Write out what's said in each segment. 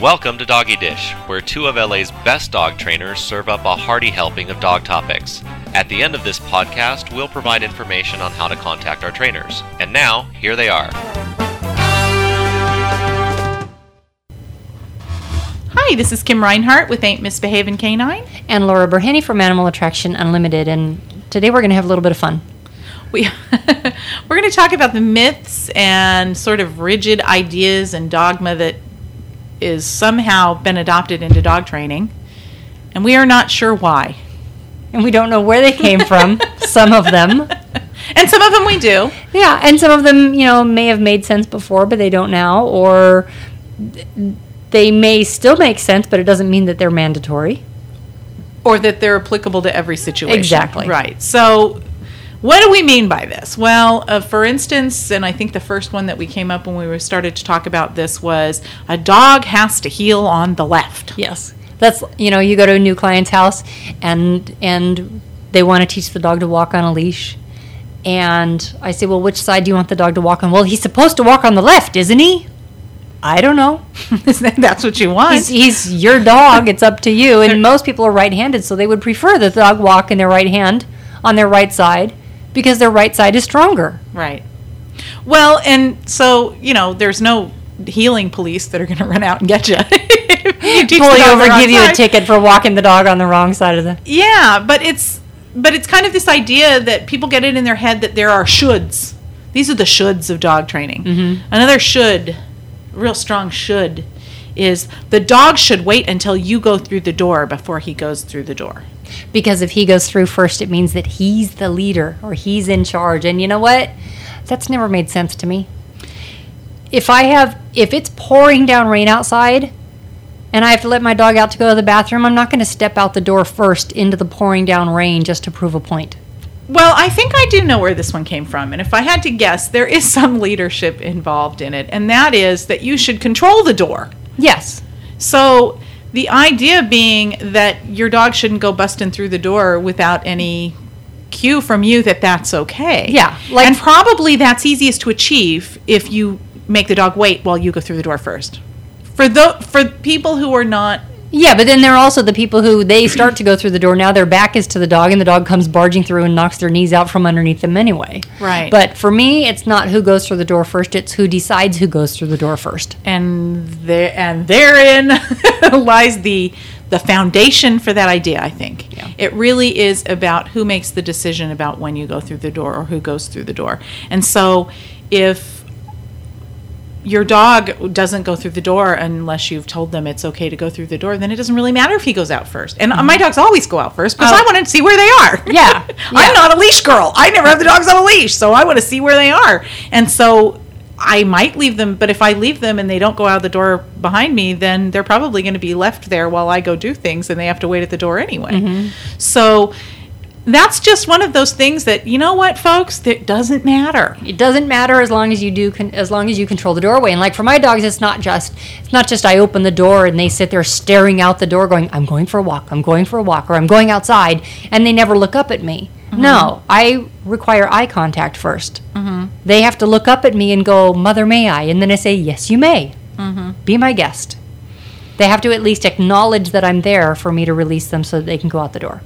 Welcome to Doggy Dish, where two of LA's best dog trainers serve up a hearty helping of dog topics. At the end of this podcast, we'll provide information on how to contact our trainers. And now, here they are. Hi, this is Kim Reinhart with Ain't Misbehaving Canine. and Laura Burhaney from Animal Attraction Unlimited. And today we're going to have a little bit of fun. We we're going to talk about the myths and sort of rigid ideas and dogma that is somehow been adopted into dog training, and we are not sure why. And we don't know where they came from, some of them. And some of them we do. Yeah, and some of them, you know, may have made sense before, but they don't now. Or they may still make sense, but it doesn't mean that they're mandatory. or that they're applicable to every situation. Exactly. Right. So, what do we mean by this? Well, uh, for instance, and I think the first one that we came up when we started to talk about this was a dog has to heel on the left. Yes. That's, you know, you go to a new client's house and and they want to teach the dog to walk on a leash. And I say, "Well, which side do you want the dog to walk on?" "Well, he's supposed to walk on the left, isn't he?" I don't know. That's what you want. He's, he's your dog. It's up to you. And most people are right-handed, so they would prefer that the dog walk in their right hand on their right side because their right side is stronger. right. Well, and so you know, there's no heeling police that are going to run out and get you. you Pull you over, give you a ticket for walking the dog on the wrong side of the. Yeah, but it's but it's kind of this idea that people get it in their head that there are shoulds. These are the shoulds of dog training. Mm-hmm. Another should, real strong should, is the dog should wait until you go through the door before he goes through the door. Because if he goes through first, it means that he's the leader or he's in charge. And you know what? That's never made sense to me. If I have, if it's pouring down rain outside and I have to let my dog out to go to the bathroom, I'm not going to step out the door first into the pouring down rain just to prove a point. Well, I think I do know where this one came from. And if I had to guess, there is some leadership involved in it. And that is that you should control the door. Yes. So the idea being that your dog shouldn't go busting through the door without any cue from you that that's okay. Yeah, like- and probably that's easiest to achieve if you make the dog wait while you go through the door first. For the for people who are not Yeah, but then there are also the people who they start to go through the door. Now their back is to the dog, and the dog comes barging through and knocks their knees out from underneath them anyway. Right. But for me, it's not who goes through the door first; it's who decides who goes through the door first. and there and therein lies the the foundation for that idea i think Yeah. it really is about who makes the decision about when you go through the door or who goes through the door and so if your dog doesn't go through the door unless you've told them it's okay to go through the door then it doesn't really matter if he goes out first and my dogs always go out first because Oh. i want to see where they are Yeah. Yeah. i'm not a leash girl i never have the dogs on a leash so i want to see where they are and so I might leave them, but if I leave them and they don't go out the door behind me, then they're probably going to be left there while I go do things and they have to wait at the door anyway. Mm-hmm. So that's just one of those things that, you know what, folks, that doesn't matter. It doesn't matter as long as you do, con- as long as you control the doorway. And like for my dogs, it's not just, it's not just I open the door and they sit there staring out the door, going, "I'm going for a walk, I'm going for a walk," or "I'm going outside," and they never look up at me. No, I require eye contact 1st Mm-hmm. They have to look up at me and go, "Mother, may I?" And then I say, "Yes, you may. Be my guest." They have to at least acknowledge that I'm there for me to release them so that they can go out the door.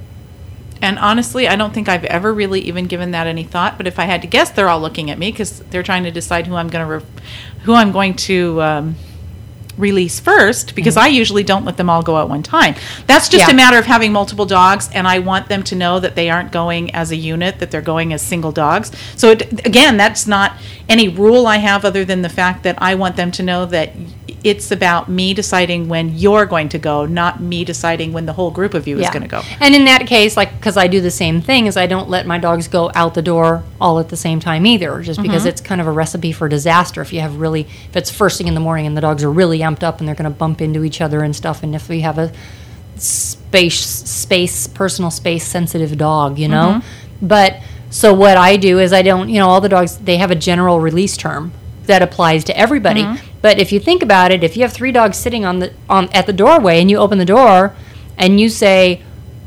And honestly, I don't think I've ever really even given that any thought. But if I had to guess, they're all looking at me because they're trying to decide who I'm going to, re- who I'm going to um, release first. Because I usually don't let them all go at one time. That's just Yeah. a matter of having multiple dogs, and I want them to know that they aren't going as a unit; that they're going as single dogs. So it, again, that's not any rule I have other than the fact that I want them to know that it's about me deciding when you're going to go, not me deciding when the whole group of you is going to go. And in that case, like, because I do the same thing, is I don't let my dogs go out the door all at the same time either, just Mm-hmm. because it's kind of a recipe for disaster. If you have really, if it's first thing in the morning and the dogs are really amped up and they're going to bump into each other and stuff, and if we have a space, space, personal space sensitive dog, you know, Mm-hmm. but so what I do is I don't, you know, all the dogs they have a general release term that applies to everybody. Mm-hmm. But if you think about it, if you have three dogs sitting on the on at the doorway and you open the door and you say,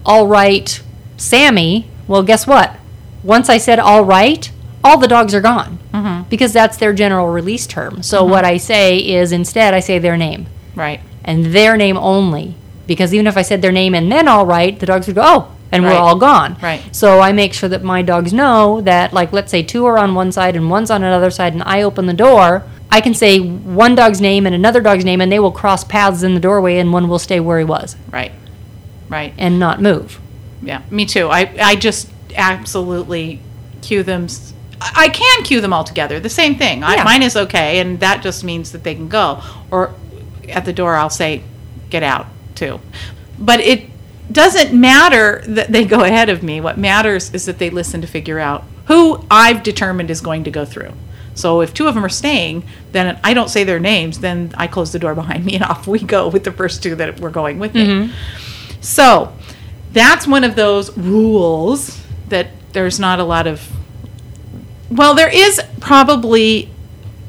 "All right, Sammy," well, guess what? Once I said "all right," all the dogs are gone mm-hmm. because that's their general release term. So mm-hmm. what I say is instead I say their name. Right. and their name only. Because even if I said their name and then all right, the dogs would go, oh, and we're all gone. Right. So I make sure that my dogs know that, like, let's say two are on one side and one's on another side, and I open the door. I can say one dog's name and another dog's name, and they will cross paths in the doorway, and one will stay where he was Right. Right. and not move. Yeah, me too. I, I just absolutely cue them. s- I I can cue them all together. The same thing. I, Yeah. mine is okay, and that just means that they can go. Or at the door, I'll say, "Get out," too. But it doesn't matter that they go ahead of me. What matters is that they listen to figure out who I've determined is going to go through. So if two of them are staying, then I don't say their names. Then I close the door behind me, and off we go with the first two that were going with me. Mm-hmm. So that's one of those rules that there's not a lot of. Well, there is probably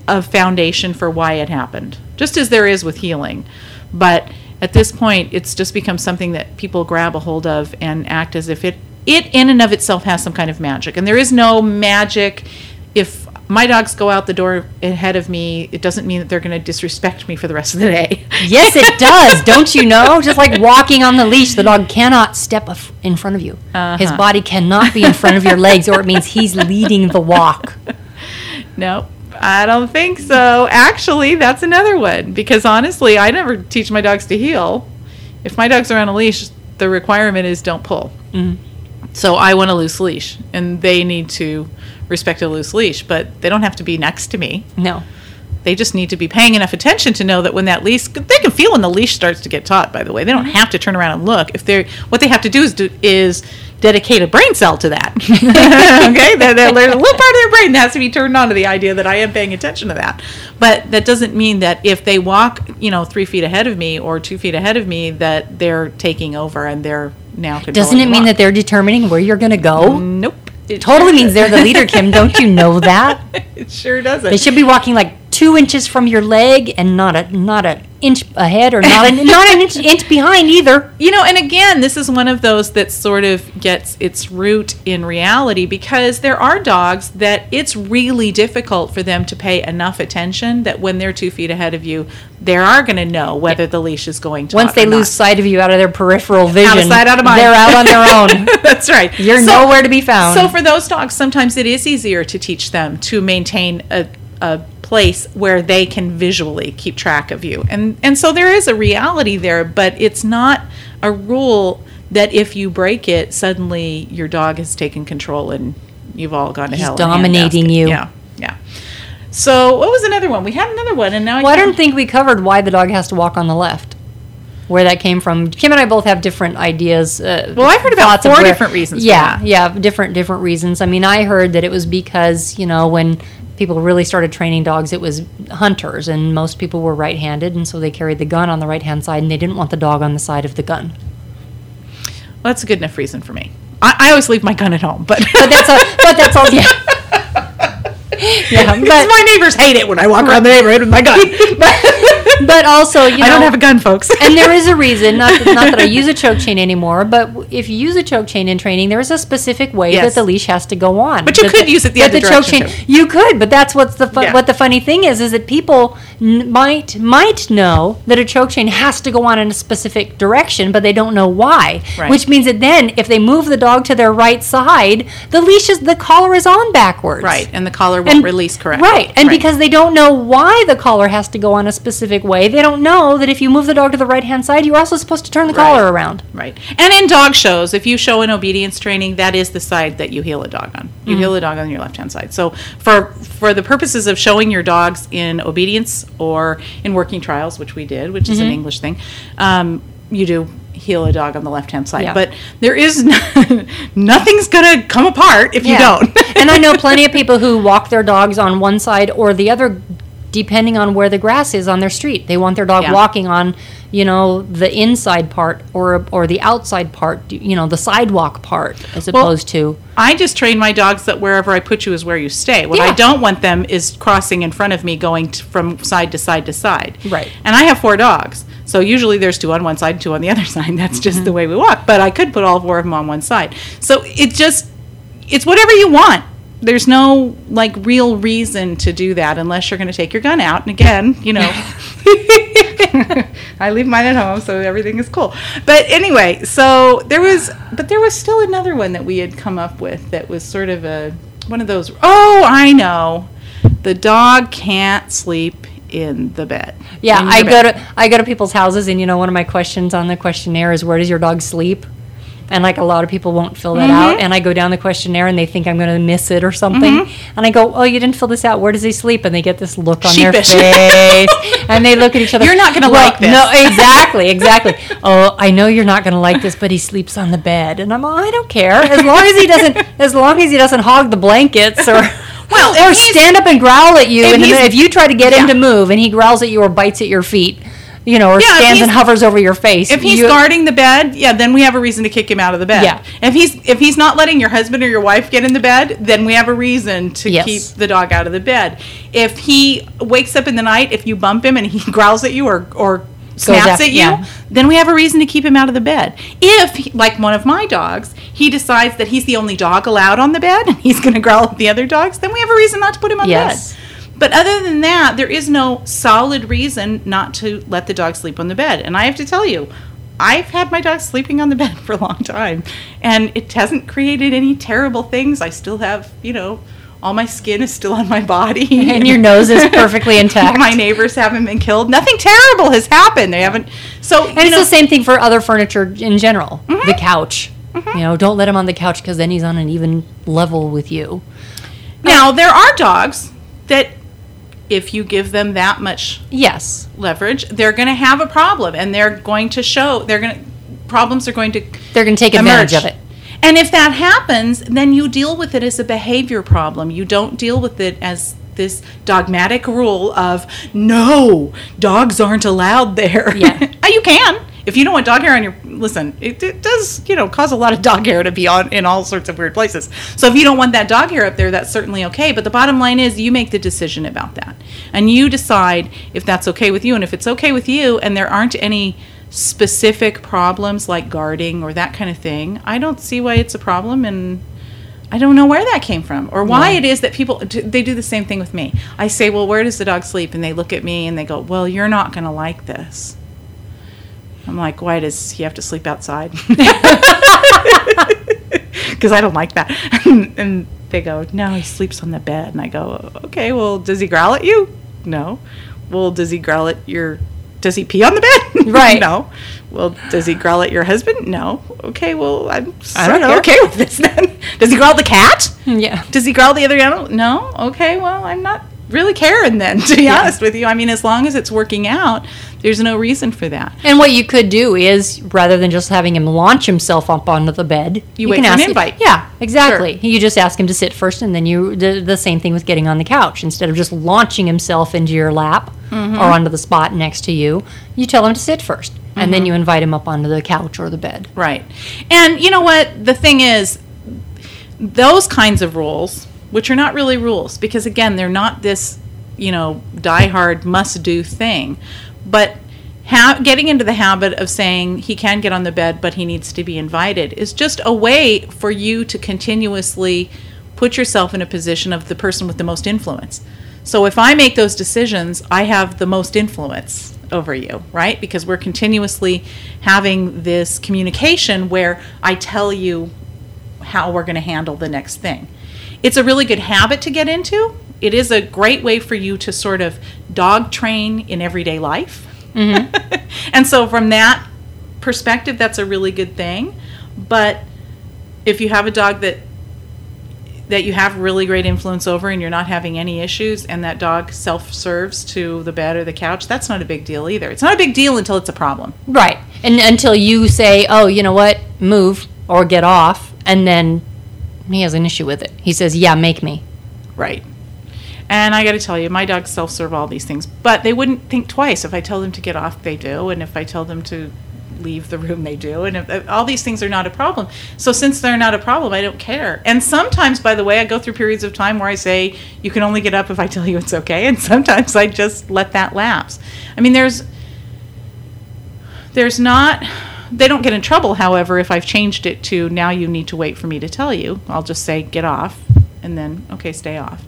a foundation for why it happened, just as there is with heeling. But at this point, it's just become something that people grab a hold of and act as if it, it in and of itself has some kind of magic. And there is no magic. If my dogs go out the door ahead of me, it doesn't mean that they're going to disrespect me for the rest of the day. Yes, it does. Don't you know? Just like walking on the leash, the dog cannot step in front of you. His Uh-huh. body cannot be in front of your legs, or it means he's leading the walk. No, I don't think so. Actually, that's another one because honestly, I never teach my dogs to heel. If my dogs are on a leash, the requirement is don't pull. So I want a loose leash, and they need to respect a loose leash, but they don't have to be next to me. No. They just need to be paying enough attention to know that when that leash, they can feel when the leash starts to get taut. By the way, they don't have to turn around and look. If they're, what they have to do is do, is dedicate a brain cell to that. okay, there- there's a little part of their brain that has to be turned on to the idea that I am paying attention to that. But that doesn't mean that if they walk, you know, three feet ahead of me or two feet ahead of me, that they're taking over and they're now. Doesn't it mean walk. that they're determining where you're going to go? Nope. It Totally means they're the leader, Kim. Don't you know that? It sure doesn't. They should be walking like two inches from your leg and not a not an inch ahead or not an, not an inch, inch behind either. You know, and again, this is one of those that sort of gets its root in reality because there are dogs that it's really difficult for them to pay enough attention that when they're two feet ahead of you, they are going to know whether the leash is going to. Once they lose sight of you out of their peripheral vision, out of sight, out of mind, they're out on their own. That's right. You're So- nowhere to be found. So for those dogs, sometimes it is easier to teach them to maintain a, a place where they can visually keep track of you. And and so there is a reality there, but it's not a rule that if you break it, suddenly your dog has taken control and you've all gone to He's hell. in dominating you. Yeah. Yeah. So what was another one? We had another one and now Well, I don't think we covered why the dog has to walk on the left. Where that came from. Kim and I both have different ideas. Uh, Well, I've heard about four where- different reasons Yeah, yeah, different different reasons. I mean, I heard that it was because you know when people really started training dogs, it was hunters, and most people were right-handed, and so they carried the gun on the right-hand side, and they didn't want the dog on the side of the gun. Well, that's a good enough reason for me. I, I always leave my gun at home, but But that's all. But that's all. Yeah. Yeah, but my neighbors hate it when I walk around the neighborhood with my gun. but also you know I don't have a gun, folks. and there is a reason, not that, not that I use a choke chain anymore, but if you use a choke chain in training, there is a specific way Yes. that the leash has to go on. But you That could use it the other choke direction, chain, too. You could, but that's what's the fu- Yeah. what the funny thing is, is that people n- might might know that a choke chain has to go on in a specific direction, but they don't know why. Right. Which means that then, if they move the dog to their right side, the leash is the collar is on backwards. Right, and the collar won't And- release correctly. Right, and because they don't know why the collar has to go on a specific way, they don't know that if you move the dog to the right hand side, you're also supposed to turn the collar around. Right. And in dog shows, if you show an obedience training, that is the side that you heel a dog on. You heel a dog on your left hand side. So for for the purposes of showing your dogs in obedience or in working trials, which we did, which is an English thing, um, you do heel a dog on the left hand side. Yeah. But there is no, nothing's gonna come apart if you don't. and I know plenty of people who walk their dogs on one side or the other, depending on where the grass is on their street. They want their dog Yeah. walking on, you know, the inside part or or the outside part, you know, the sidewalk part, as Well, opposed to. I just train my dogs that wherever I put you is where you stay. What I don't want them is crossing in front of me, going t- from side to side to side. Right. And I have four dogs, so usually there's two on one side, two on the other side. That's just the mm-hmm. way we walk. But I could put all four of them on one side. So it just, it's whatever you want. There's no like real reason to do that unless you're going to take your gun out. And again, you know, I leave mine at home, so everything is cool. But anyway, so there was, but there was still another one that we had come up with that was sort of a one of those. Oh, I know, the dog can't sleep in the bed. Yeah, I your go to I go to people's houses, and you know, one of my questions on the questionnaire is, "Where does your dog sleep?" And like a lot of people won't fill that out, mm-hmm. and I go down the questionnaire, and they think I'm going to miss it or something, mm-hmm. and I go, "Oh, you didn't fill this out. Where does he sleep?" And they get this look on Sheepish. their face, and they look at each other. You're not gonna "Well, like this." No, exactly, exactly. oh, I know you're not going to like this, but he sleeps on the bed, and I'm, oh, I don't care as long as he doesn't, as long as he doesn't hog the blankets or. Well, or stand up and growl at you, and if you try to get him to move and he growls at you or bites at your feet, you know, or Yeah, stands and hovers over your face. If he's you- guarding the bed, yeah, then we have a reason to kick him out of the bed. Yeah. If he's if he's not letting your husband or your wife get in the bed, then we have a reason to Yes. keep the dog out of the bed. If he wakes up in the night, if you bump him and he growls at you or or snaps after- at you, yeah. then we have a reason to keep him out of the bed. If, like one of my dogs, he decides that he's the only dog allowed on the bed and he's going to growl at the other dogs, then we have a reason not to put him on Yes. the bed. But other than that, there is no solid reason not to let the dog sleep on the bed. And I have to tell you, I've had my dog sleeping on the bed for a long time, and it hasn't created any terrible things. I still have, you know, all my skin is still on my body, and your nose is perfectly intact. my neighbors haven't been killed. Nothing terrible has happened. They haven't. So and it's the same thing for other furniture in general. Mm-hmm. The couch. You know, don't let him on the couch because then he's on an even level with you. now there are dogs that, if you give them that much Yes. leverage, they're going to have a problem, and they're going to show. They're going to problems are going to They're going to take advantage emerge. of it. And if that happens, then you deal with it as a behavior problem. You don't deal with it as this dogmatic rule of no, dogs aren't allowed there. Yeah. You can. If you don't want dog hair on your listen, it, it does, you know, cause a lot of dog hair to be on in all sorts of weird places. So if you don't want that dog hair up there, that's certainly okay. But the bottom line is you make the decision about that. And you decide if that's okay with you. And if it's okay with you and there aren't any specific problems like guarding or that kind of thing, I don't see why it's a problem and I don't know where that came from or why Yeah. it is that people they do the same thing with me. I say, "Well, where does the dog sleep?" and they look at me and they go, "Well, you're not going to like this." I'm like, "Why does he have to sleep outside?" Cuz I don't like that. and they go, "No, he sleeps on the bed." And I go, "Okay, well, does he growl at you?" No. Well, does he growl at your does he pee on the bed? Right. no. Well, does he growl at your husband? No. Okay, well, I'm I don't of okay with this then. Does he growl at the cat? Yeah. Does he growl at the other animal? No. Okay, well, I'm not really caring then, to be Yeah. honest with you. I mean, as long as it's working out, there's no reason for that. And what you could do is, rather than just having him launch himself up onto the bed, You wait for an invite. Yeah, exactly. You just ask him to sit first, and then you the, the same thing with getting on the couch. Instead of just launching himself into your lap Mm-hmm. or onto the spot next to you, you tell him to sit 1st and Mm-hmm. then you invite him up onto the couch or the bed. Right. And you know what? The thing is, those kinds of rules, which are not really rules, because again, they're not this, you know, die-hard must-do thing, but ha- getting into the habit of saying he can get on the bed, but he needs to be invited, is just a way for you to continuously put yourself in a position of the person with the most influence. So if I make those decisions, I have the most influence over you, right? Because we're continuously having this communication where I tell you how we're going to handle the next thing. It's a really good habit to get into. It is a great way for you to sort of dog train in everyday life. Mm-hmm. and so, from that perspective, that's a really good thing. But if you have a dog that that you have really great influence over and you're not having any issues and that dog self-serves to the bed or the couch that's not a big deal either it's not a big deal until it's a problem Right. And until you say, oh, you know what, move or get off, and then he has an issue with it. He says, yeah, make me. Right. And I got to tell you, my dogs self serve all these things, but they wouldn't think twice. If I tell them to get off, they do. And if I tell them to leave the room, they do. And if, if all these things are not a problem. So since they're not a problem, I don't care. And sometimes, by the way, I go through periods of time where I say, you can only get up if I tell you it's okay. And sometimes I just let that lapse. I mean, there's, there's not, they don't get in trouble, however, if I've changed it to now you need to wait for me to tell you. I'll just say, get off, and then, okay, stay off.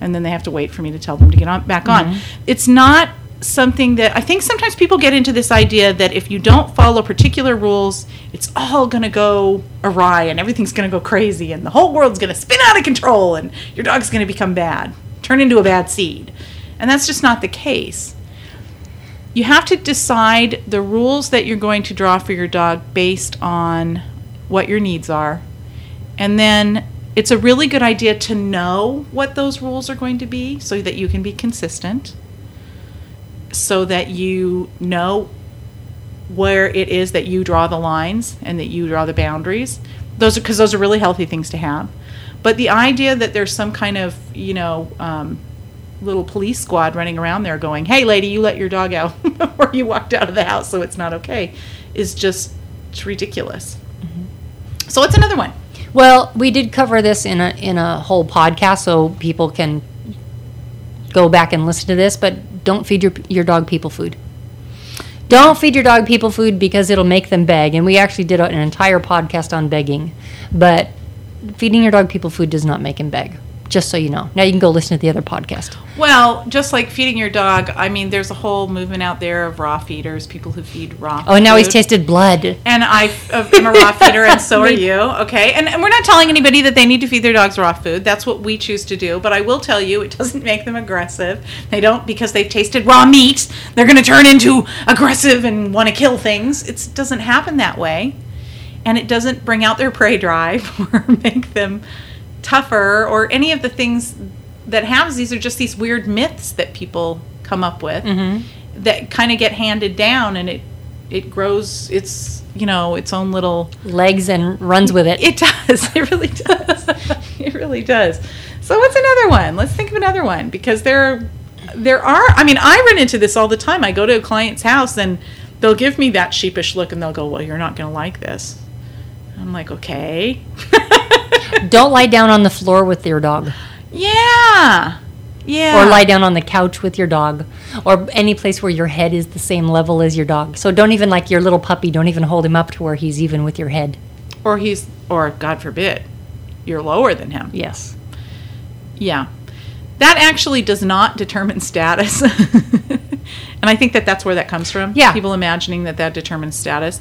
And then they have to wait for me to tell them to get on back on. Mm-hmm. It's not something that I think sometimes people get into this idea that if you don't follow particular rules, it's all going to go awry and everything's going to go crazy and the whole world's going to spin out of control and your dog's going to become bad, turn into a bad seed. And that's just not the case. You have to decide the rules that you're going to draw for your dog based on what your needs are. And then it's a really good idea to know what those rules are going to be so that you can be consistent so that you know where it is that you draw the lines and that you draw the boundaries. Those are because those are really healthy things to have. But the idea that there's some kind of you know um, little police squad running around there going, "Hey, lady, you let your dog out, or you walked out of the house, so it's not okay," is just it's ridiculous. Mm-hmm. So what's another one? Well, we did cover this in a in a whole podcast, so people can go back and listen to this. But don't feed your your dog people food. Don't feed your dog people food because it'll make them beg. And we actually did an entire podcast on begging. But feeding your dog people food does not make him beg. Just so you know. Now you can go listen to the other podcast. Well, just like feeding your dog, I mean, there's a whole movement out there of raw feeders, people who feed raw. Oh, now he's tasted blood. And I uh, am a raw feeder, and so are you. Okay, and, and we're not telling anybody that they need to feed their dogs raw food. That's what we choose to do. But I will tell you, it doesn't make them aggressive. They don't because they've tasted raw meat. They're going to turn into aggressive and want to kill things. It doesn't happen that way, and it doesn't bring out their prey drive or make them tougher or any of the things that happens. These are just these weird myths that people come up with mm-hmm. that kind of get handed down, and it it grows its you know its own little Legs and runs with it. it does. It really does. It really does. So what's another one? Let's think of another one because there there are i mean i run into this all the time. I go to a client's house and they'll give me that sheepish look and they'll go well you're not going to like this. I'm like okay Don't lie down on the floor with your dog. yeah yeah or lie down on the couch with your dog or any place where your head is the same level as your dog so don't even like your little puppy don't even hold him up to where he's even with your head or he's or god forbid you're lower than him yes Yeah. That actually does not determine status. and I think that that's where that comes from. Yeah. People imagining that that determines status.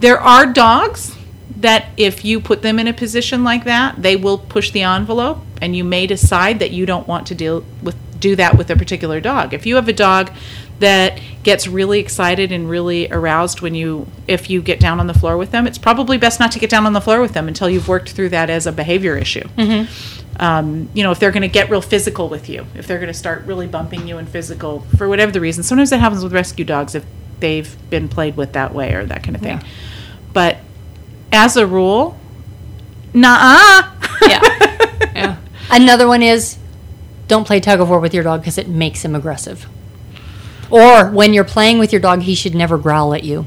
There are dogs that if you put them in a position like that, they will push the envelope and you may decide that you don't want to deal with do that with a particular dog. If you have a dog that gets really excited and really aroused when you if you get down on the floor with them, it's probably best not to get down on the floor with them until you've worked through that as a behavior issue um, you know, if they're going to get real physical with you, if they're going to start really bumping you and physical for whatever the reason. Sometimes that happens with rescue dogs if they've been played with that way or that kind of thing. Yeah. But as a rule, nah. yeah yeah another one is don't play tug of war with your dog because it makes him aggressive or when you're playing with your dog he should never growl at you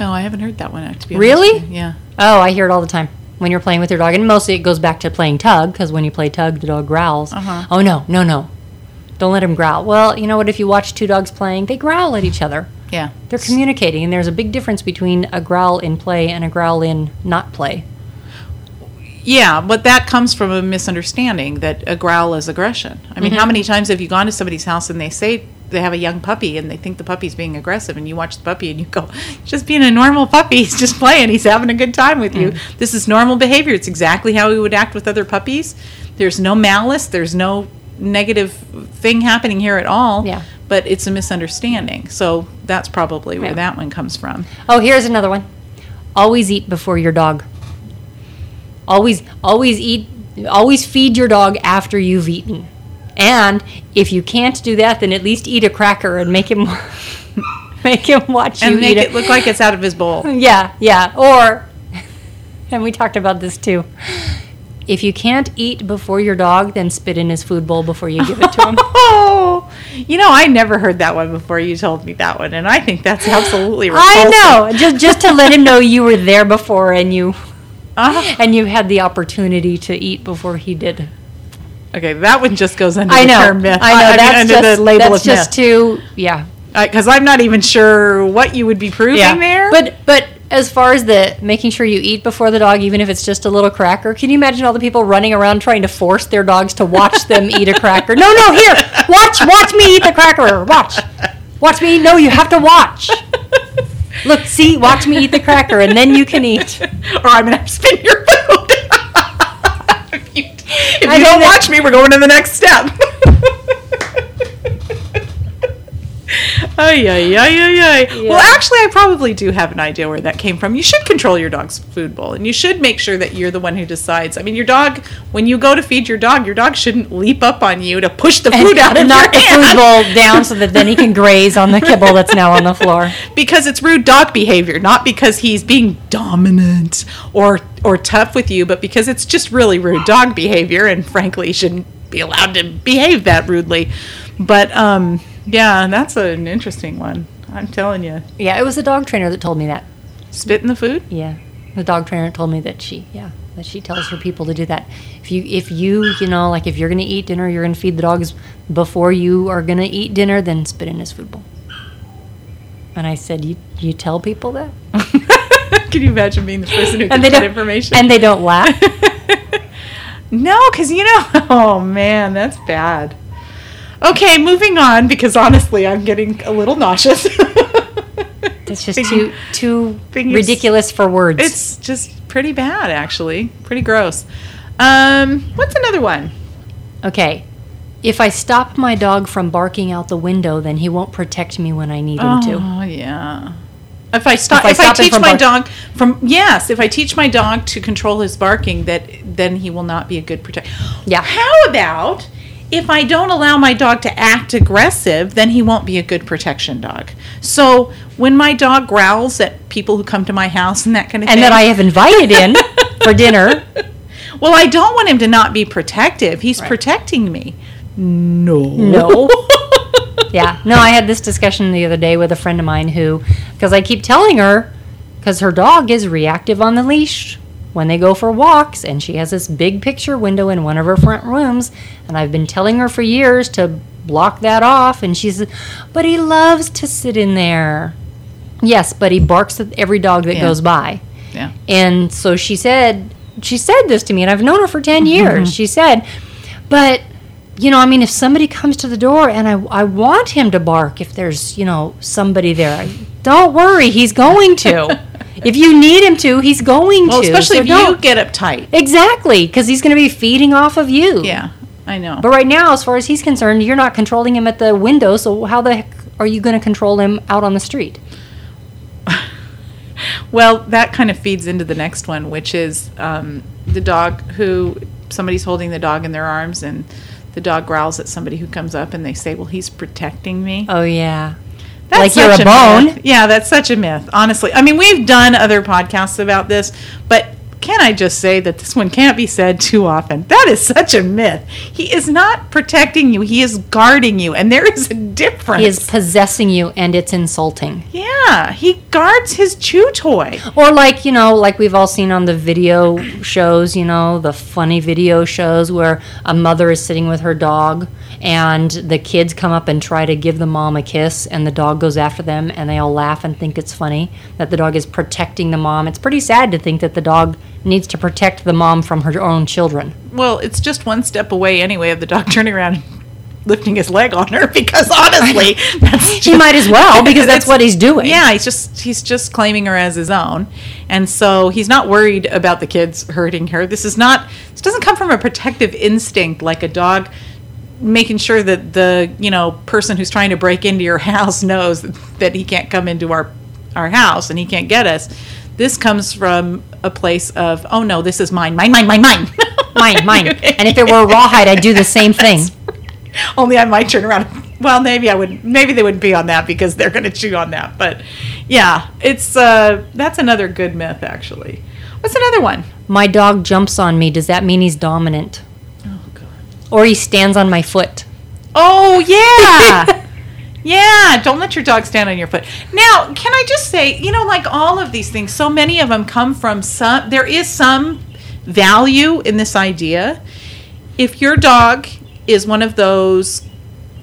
oh, I haven't heard that one. To be honest Really? Yeah. oh i hear it all the time when you're playing with your dog and mostly it goes back to playing tug because when you play tug the dog growls Uh-huh. oh no no no don't let him growl well you know what if you watch two dogs playing they growl at each other Yeah. They're communicating, and there's a big difference between a growl in play and a growl in not play. Yeah, but that comes from a misunderstanding that a growl is aggression. I mean, how mm-hmm. many times have you gone to somebody's house and they say they have a young puppy and they think the puppy's being aggressive, and you watch the puppy and you go, just being a normal puppy. He's just playing. He's having a good time with you. Mm. This is normal behavior. It's exactly how we would act with other puppies. There's no malice. There's no negative thing happening here at all. Yeah. But it's a misunderstanding. So that's probably where Yeah. that one comes from. Oh, here's another one. Always eat before your dog. Always, always eat, always feed your dog after you've eaten. And if you can't do that, then at least eat a cracker and make him make him watch you And make eat it look like it's out of his bowl. Yeah, yeah. Or, and we talked about this too. If you can't eat before your dog, then spit in his food bowl before you give it to him. Oh. You know, I never heard that one before you told me that one, and I think that's absolutely repulsive. I know, just just to let him know you were there before and you Uh-huh. and you had the opportunity to eat before he did. Okay, that one just goes under I the know, term myth. I know. mean, that's under just the label that's of just myth. too yeah. Because I'm not even sure what you would be proving Yeah. there. But but as far as the making sure you eat before the dog, even if it's just a little cracker, can you imagine all the people running around trying to force their dogs to watch them eat a cracker? No, no, here, watch, watch me eat the cracker. Watch, watch me. No, you have to watch. Look, see, watch me eat the cracker, and then you can eat. or I'm gonna spin your food. if you, if you don't that- watch me, we're going to the next step. Ay, ay, ay, ay, ay. Well, actually, I probably do have an idea where that came from. You should control your dog's food bowl, and you should make sure that you're the one who decides. I mean, your dog, when you go to feed your dog, your dog shouldn't leap up on you to push the food out of knock the food bowl down so that then he can graze on the kibble that's now on the floor. because it's rude dog behavior, not because he's being dominant or or tough with you, but because it's just really rude dog behavior, and frankly, shouldn't be allowed to behave that rudely. But um, yeah, that's an interesting one. I'm telling you, Yeah, it was the dog trainer that told me that. spit in the food. Yeah, the dog trainer told me that she, yeah, that she tells her people to do that. If you, if you, you know, like if you're gonna eat dinner, you're gonna feed the dogs before you are gonna eat dinner, then spit in his food bowl. And I said, you, you tell people that, Can you imagine being the person who gets that information? and they don't laugh. No, because you know, oh man, that's bad. Okay, moving on because honestly, I'm getting a little nauseous. It's just Thinking- too, too ridiculous for words. It's just pretty bad, actually. Pretty gross. Um, what's another one? okay. If I stop my dog from barking out the window, then he won't protect me when I need him to. Oh yeah. If I stop, If I if I, teach my bark- dog from yes, if I teach my dog to control his barking, that then he will not be a good protector. Yeah. How about if I don't allow my dog to act aggressive, then he won't be a good protection dog. So when my dog growls at people who come to my house and that kind of And thing, that I have invited in for dinner. well, I don't want him to not be protective. He's protecting me. No. No. yeah. No, I had this discussion the other day with a friend of mine who, because I keep telling her, because her dog is reactive on the leash when they go for walks, and she has this big picture window in one of her front rooms, and I've been telling her for years to block that off, and she says, but he loves to sit in there. Yes, but he barks at every dog that Yeah. goes by. Yeah. And so she said, she said this to me, and I've known her for 10 mm-hmm. years. She said, but, you know, I mean, if somebody comes to the door and I, I want him to bark if there's, you know, somebody there, don't worry, he's going to. if you need him to, he's going Well, to. especially So if you don't- get uptight. Exactly, because he's going to be feeding off of you. Yeah, I know. But right now, as far as he's concerned, you're not controlling him at the window, so how the heck are you going to control him out on the street? Well, that kind of feeds into the next one, which is um, the dog who somebody's holding the dog in their arms and the dog growls at somebody who comes up and they say, "Well, he's protecting me." Oh, yeah. That's like you're such a bone. myth. Yeah, that's such a myth. Honestly, I mean, we've done other podcasts about this, but can I just say that this one can't be said too often? That is such a myth. He is not protecting you; he is guarding you, and there is a difference. He is possessing you, and it's insulting. yeah, he guards his chew toy. Or like, you know, like we've all seen on the video shows, you know, the funny video shows where a mother is sitting with her dog and the kids come up and try to give the mom a kiss and the dog goes after them and they all laugh and think it's funny that the dog is protecting the mom. It's pretty sad to think that the dog needs to protect the mom from her own children. Well, it's just one step away anyway of the dog turning around and lifting his leg on her because honestly, that's He might as well because that's what he's doing. Yeah, he's just he's just claiming her as his own, and so he's not worried about the kids hurting her. This is not this doesn't come from a protective instinct like a dog making sure that the you know person who's trying to break into your house knows that he can't come into our our house and he can't get us. This comes from a place of oh no, this is mine, mine, mine, mine, mine, Mine, mine. And if it were rawhide, I'd do the same thing. Only I might turn around. Well, maybe I would. Maybe they wouldn't be on that because they're going to chew on that. But yeah, it's uh, that's another good myth actually. What's another one? My dog jumps on me. Does that mean he's dominant? Oh god. Or he stands on my foot? Oh yeah. Yeah, don't let your dog stand on your foot. Now, can I just say, you know, like all of these things, so many of them come from some, there is some value in this idea. If your dog is one of those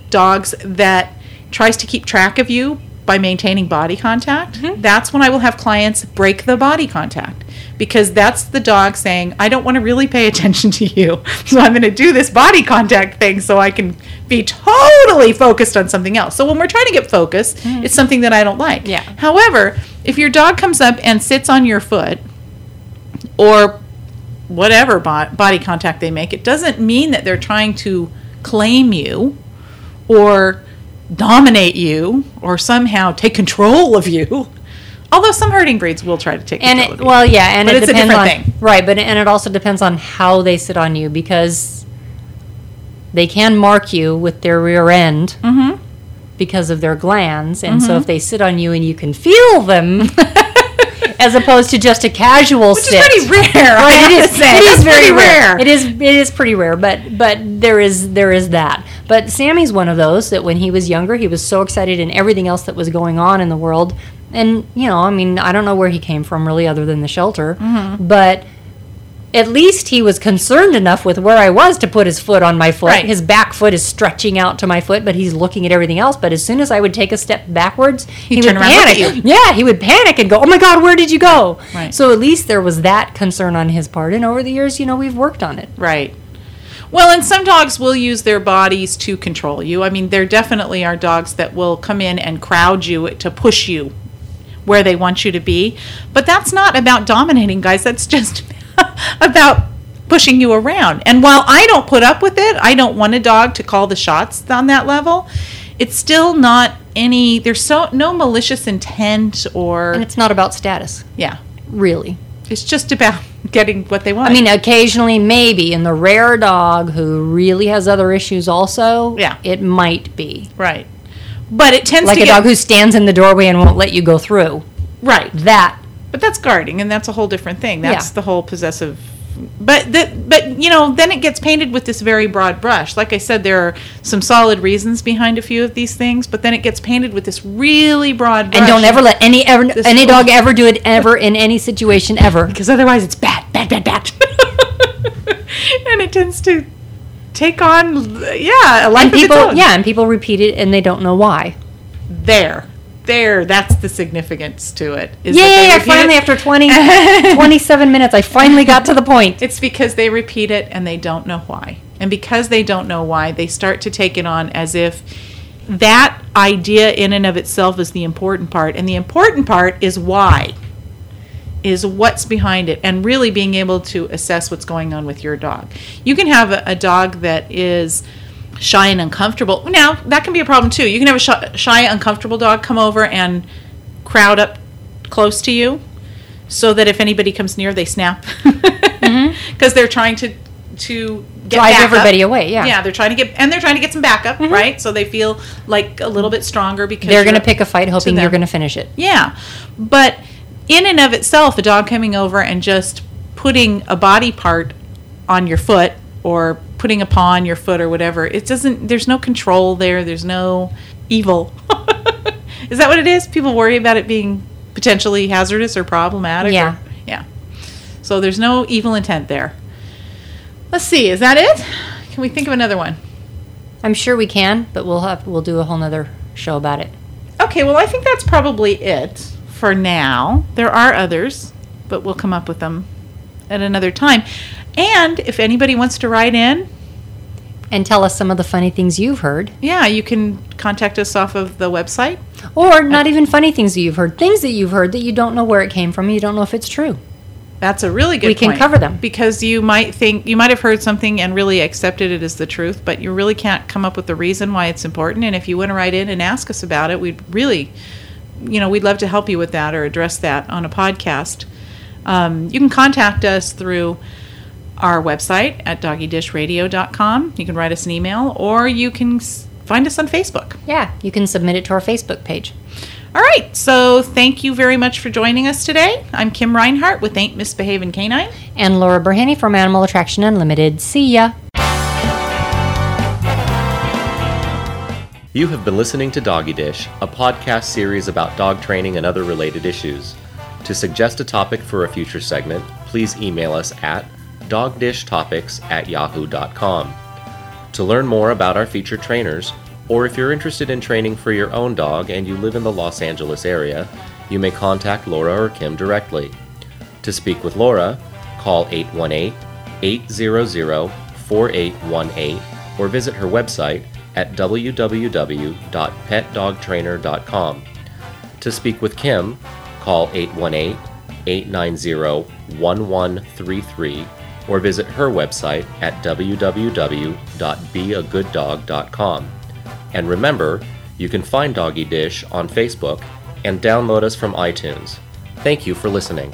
dogs that tries to keep track of you, by maintaining body contact, Mm-hmm. that's when I will have clients break the body contact because that's the dog saying, I don't want to really pay attention to you. So I'm going to do this body contact thing so I can be totally focused on something else. So when we're trying to get focused, it's something that I don't like. Mm-hmm. Yeah. However, if your dog comes up and sits on your foot or whatever bo- body contact they make, it doesn't mean that they're trying to claim you or dominate you or somehow take control of you. Although some herding breeds will try to take and control it, of you. well, yeah, and But it it's a depends on different thing. right, but and it also depends on how they sit on you because they can mark you with their rear end Mm-hmm. because of their glands, and so if they sit on you and you can feel them, as opposed to just a casual Which is sit, pretty rare. I Right, have to say, it is very pretty rare. It is. It is pretty rare. But but there is there is that. But Sammy's one of those that when he was younger, he was so excited in everything else that was going on in the world. And you know, I mean, I don't know where he came from really, other than the shelter. Mm-hmm. But at least he was concerned enough with where I was to put his foot on my foot. Right. His back foot is stretching out to my foot, but he's looking at everything else. But as soon as I would take a step backwards, He'd and look panic. Yeah, he would panic and go, "Oh my God, where did you go?" Right. So at least there was that concern on his part, and over the years, you know, we've worked on it. Right. Well, and some dogs will use their bodies to control you. I mean, there definitely are dogs that will come in and crowd you to push you where they want you to be. But that's not about dominating, guys. That's just about pushing you around. And while I don't put up with it, I don't want a dog to call the shots on that level. It's still not any there's so no malicious intent or And it's not about status, yeah. really. It's just about getting what they want. I mean, occasionally, maybe in the rare dog who really has other issues, also, Yeah. it might be right. But it tends like to a get dog who stands in the doorway and won't let you go through. right. That But that's guarding, and that's a whole different thing. That's Yeah. the whole possessive. But the, but you know, then it gets painted with this very broad brush. Like I said, there are some solid reasons behind a few of these things, but then it gets painted with this really broad brush. and don't ever let any ever This any dog ever do it ever in any situation ever. because otherwise it's bad, bad, bad, bad. and it tends to take on, yeah, a life And of people, yeah, and people repeat it and they don't know why. there, there. That's the significance to it. is Yeah, that yeah, they yeah. Finally, it. after 20, 27 minutes, I finally got to the point. It's because they repeat it and they don't know why. And because they don't know why, they start to take it on as if that idea in and of itself is the important part. And the important part is why, is what's behind it, and really being able to assess what's going on with your dog. You can have a, a dog that is shy and uncomfortable. Now, that can be a problem too. You can have a shy, shy uncomfortable dog come over and crowd up close to you so that if anybody comes near, they snap because they're trying to to get Mm-hmm. Drive everybody away, yeah. Mm-hmm. yeah. They're trying to get and they're trying to get some backup, right? So they feel like a little bit stronger because They're going to pick a fight hoping you're going to finish it. yeah, but in and of itself, a dog coming over and just putting a body part on your foot or putting a paw on your foot or whatever, it doesn't. There's no control there. There's no evil. is that what it is? People worry about it being potentially hazardous or problematic. or- Yeah. yeah. So there's no evil intent there. Let's see. Is that it? Can we think of another one? I'm sure we can, but we'll have we'll do a whole nother show about it. Okay, well, I think that's probably it for now. There are others, but we'll come up with them at another time. And if anybody wants to write in, And tell us some of the funny things you've heard. yeah, you can contact us off of the website. Or not even funny things that you've heard. Things that you've heard that you don't know where it came from. You don't know if it's true. That's a really good We can cover them. Because you might think, you might have heard something and really accepted it as the truth, but you really can't come up with the reason why it's important. And if you want to write in and ask us about it, we'd really, you know, we'd love to help you with that or address that on a podcast. Um, you can contact us through our website at doggydishradio.com. You can write us an email or you can find us on Facebook. Yeah, you can submit it to our Facebook page. All right, so thank you very much for joining us today. I'm Kim Reinhart with Ain't Misbehaving Canine. And Laura Burhaney from Animal Attraction Unlimited. See ya. You have been listening to Doggy Dish, a podcast series about dog training and other related issues. To suggest a topic for a future segment, please email us at dogdishtopics at yahoo.com. To learn more about our featured trainers, Or if you're interested in training for your own dog and you live in the Los Angeles area, you may contact Laura or Kim directly. To speak with Laura, call 818 800 4818 or visit her website at www.petdogtrainer.com. To speak with Kim, call 818 890 1133 or visit her website at www.beagooddog.com. And remember, you can find Doggy Dish on Facebook and download us from iTunes. Thank you for listening.